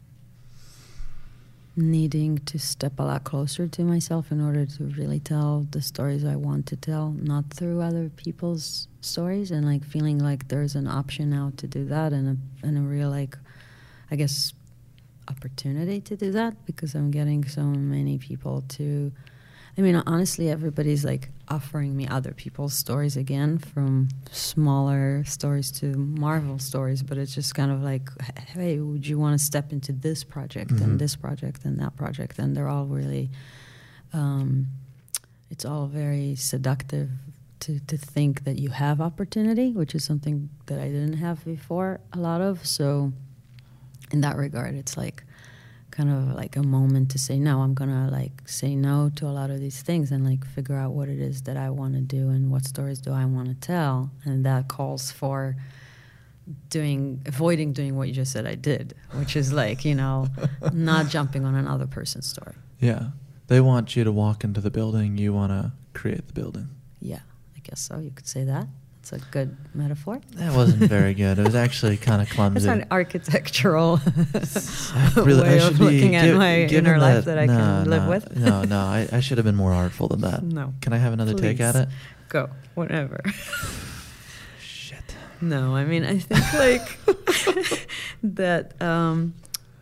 needing to step a lot closer to myself in order to really tell the stories I want to tell, not through other people's stories, and like feeling like there's an option now to do that, and a and a real like, I guess, opportunity to do that because I'm getting so many people to. I mean, honestly, everybody's like offering me other people's stories again, from smaller stories to Marvel stories. But it's just kind of like, hey, would you want to step into this project Mhm. and this project and that project? And they're all really, um, it's all very seductive to, to think that you have opportunity, which is something that I didn't have before a lot of. So, in that regard, it's like kind of like a moment to say no i'm gonna like say no to a lot of these things and like figure out what it is that i want to do and what stories do i want to tell and that calls for doing avoiding doing what you just said i did which is like you know not jumping on another person's story Yeah. They want you to walk into the building. You want to create the building. yeah i guess so you could say that It's a good metaphor. That wasn't very good. It was actually kind of clumsy. It's an architectural really- way of be- looking at gi- my inner life that I no, can live no, with. no, no, I, I should have been more artful than that. No. Can I have another take at it? Go, whatever. Shit. No, I mean I think like that. Um,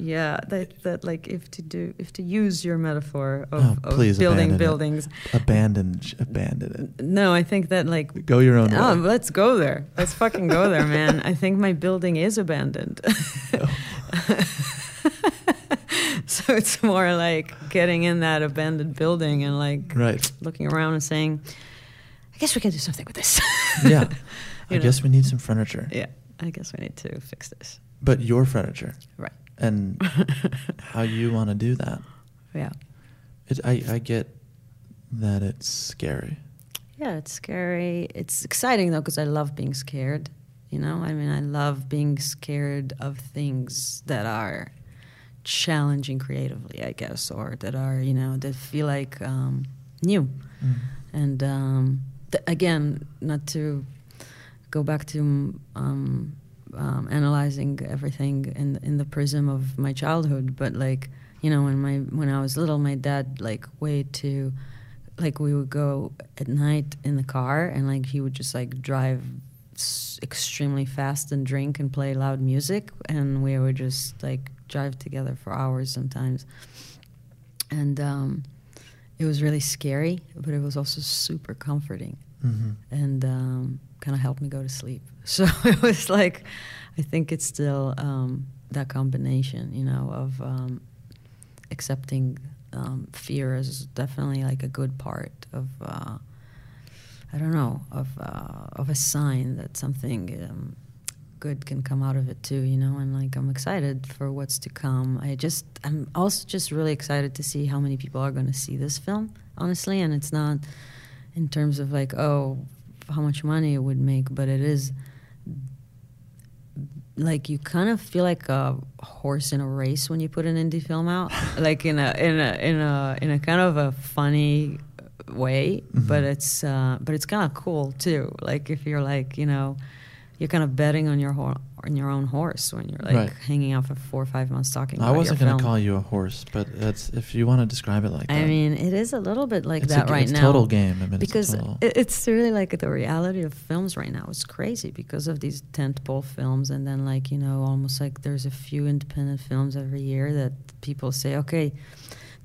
yeah, that that like if to do if to use your metaphor of, Oh, of please building abandon it. buildings. Abandon, sh- abandon No, I think that like. Go your own way. Oh, way. let's go there. Let's fucking go there, man. I think my building is abandoned. so it's more like getting in that abandoned building and like Right. looking around and saying, I guess we can do something with this. Yeah. I know? guess we need some furniture. yeah, I guess we need to fix this. But your furniture. Right. And how you want to do that. Yeah. It, I, I get that it's scary. Yeah, it's scary. It's exciting though because I love being scared. You know, I mean, I love being scared of things that are challenging creatively, I guess, or that are you know that feel like um, new. And um, th- again, not to go back to um, um, analyzing everything in in the prism of my childhood, but like you know, when my when I was little, my dad like way to like we would go at night in the car and like he would just like drive s- extremely fast and drink and play loud music. And we would just like drive together for hours sometimes. And um, it was really scary but it was also super comforting. Mhm. and um, kind of helped me go to sleep so it was like i think it's still um, that combination you know of um, accepting um, fear is definitely like a good part of uh, I don't know of uh, of a sign that something um, good can come out of it too, you know. And like I'm excited for what's to come. I just I'm also just really excited to see how many people are going to see this film, honestly. And it's not in terms of like oh how much money it would make, but it is like you kind of feel like a horse in a race when you put an indie film out. Like in a in a in a in a kind of a funny way but it's uh but it's kind of cool too. Like if you're like you know you're kind of betting on your hor- on your own horse when you're like Right. hanging out for four or five months talking I wasn't going to call you a horse, but that's if you want to describe it like that. I mean, it is a little bit like It's a that g- right it's now. total game. I mean, it's because total- it's really like the reality of films right now. It's crazy because of these tentpole films, and then like you know, almost like there's a few independent films every year that people say, okay,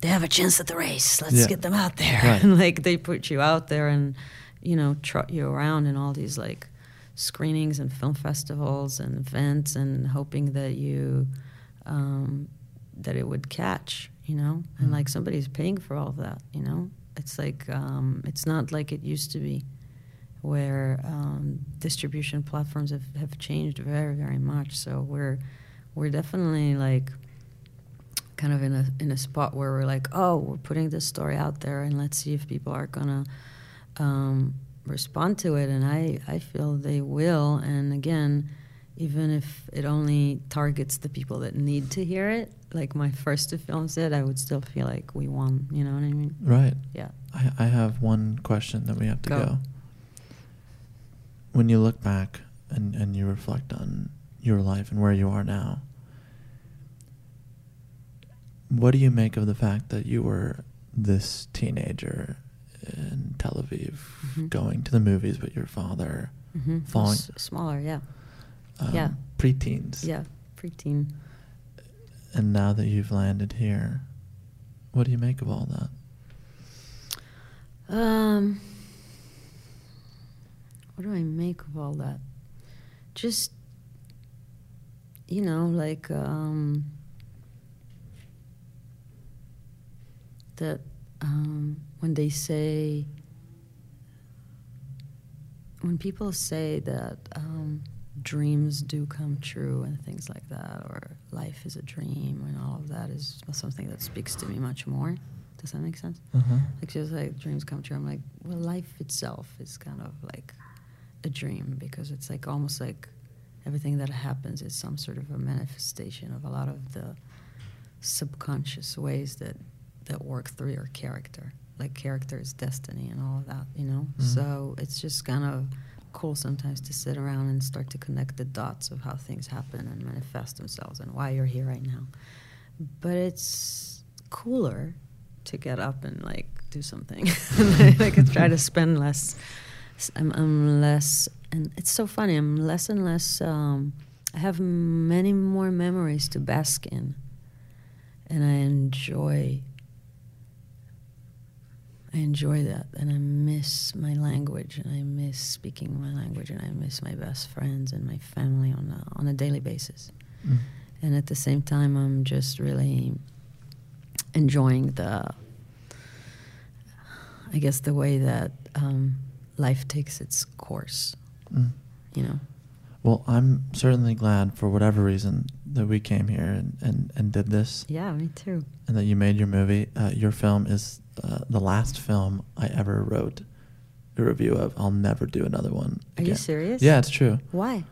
they have a chance at the race. Let's Yeah. get them out there, Right. and like they put you out there and you know trot you around in all these like screenings and film festivals and events, and hoping that you um, that it would catch, you know, and like somebody's paying for all of that, you know. It's like um, it's not like it used to be, where um, distribution platforms have, have changed very very much. So we're we're definitely like kind of in a in a spot where we're like, oh, we're putting this story out there, and let's see if people are gonna um, respond to it. And I I feel they will. And again, even if it only targets the people that need to hear it, like my first two films did, I would still feel like we won. You know what I mean? Right. Yeah. I, I have one question that we have to Go. go. When you look back and, and you reflect on your life and where you are now, what do you make of the fact that you were this teenager in Tel Aviv Mhm. going to the movies with your father, hmm following S- smaller, yeah, um, yeah. preteens? yeah, preteen. And now that you've landed here, what do you make of all that? Um, what do I make of all that? Just, you know, like um, that um, when they say, when people say that um, dreams do come true and things like that, or life is a dream and all of that is something that speaks to me much more. Does that make sense? Uh-huh. Like just like dreams come true. I'm like, well, life itself is kind of like a dream because it's like almost like everything that happens is some sort of a manifestation of a lot of the subconscious ways that that work through your character. Like character is destiny and all of that, you know. Mhm. So it's just kind of cool sometimes to sit around and start to connect the dots of how things happen and manifest themselves and why you're here right now. But it's cooler to get up and like do something. I could try to spend less. I'm, I'm, less, and it's so funny. I'm less and less. Um, I have many more memories to bask in, and I enjoy I enjoy that, and I miss my language, and I miss speaking my language, and I miss my best friends and my family on a, on a daily basis. Mm. And at the same time, I'm just really enjoying the, I guess, the way that um, life takes its course. Mm. You know. Well, I'm certainly glad for whatever reason that we came here and, and, and did this. Yeah, me too. And that you made your movie. Uh, your film is uh, the last film I ever wrote a review of. I'll never do another one. Are you serious? Yeah, it's true. Why?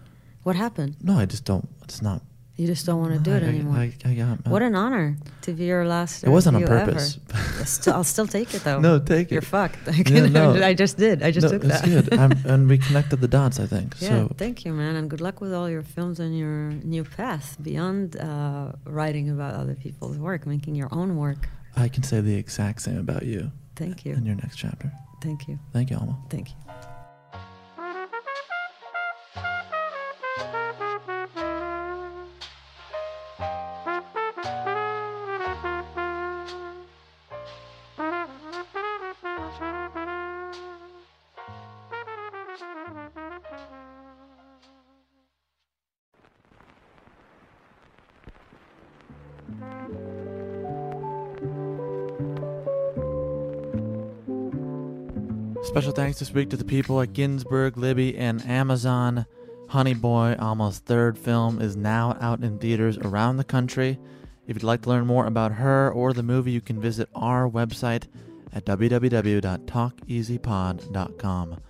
What happened? No, I just don't. It's not. You just don't want to do it anymore. I, I, I what an honor to be your last. It wasn't on purpose. still, I'll still take it though. No, take You're it. You're fucked. I, yeah, no. I just did. I just no, took that. good. and we connected the dots. I think. Yeah. So. Thank you, man, and good luck with all your films and your new path beyond uh, writing about other people's work, making your own work. I can say the exact same about you. Thank you. In your next chapter. Thank you. Thank you, Alma. Thank you. Thanks this week to the people at Ginsburg, Libby, and Amazon. Honey Boy, Alma's third film, is now out in theaters around the country. If you'd like to learn more about her or the movie, you can visit our website at www.talkeasypod.com.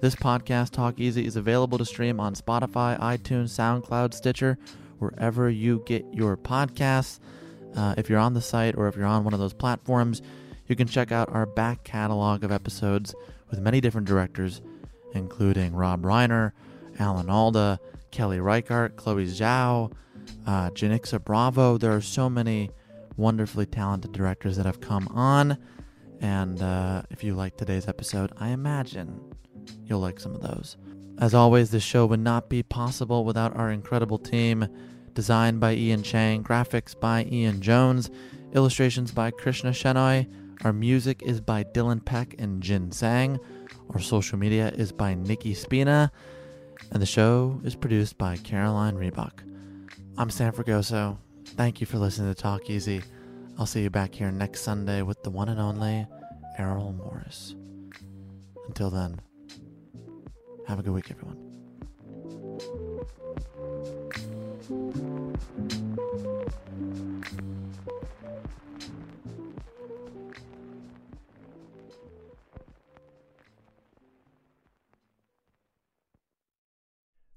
This podcast, Talk Easy, is available to stream on Spotify, iTunes, SoundCloud, Stitcher, wherever you get your podcasts. Uh, if you're on the site or if you're on one of those platforms, you can check out our back catalog of episodes with many different directors, including Rob Reiner, Alan Alda, Kelly Reichardt, Chloe Zhao, uh, Janicza Bravo. There are so many wonderfully talented directors that have come on. And uh, if you like today's episode, I imagine you'll like some of those. As always, this show would not be possible without our incredible team. Designed by Ian Chang, graphics by Ian Jones, illustrations by Krishna Shenoy, our music is by Dylan Peck and Jin Sang. Our social media is by Nikki Spina. And the show is produced by Caroline Reebok. I'm Sam Fragoso. Thank you for listening to Talk Easy. I'll see you back here next Sunday with the one and only Errol Morris. Until then, have a good week, everyone.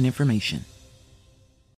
important information.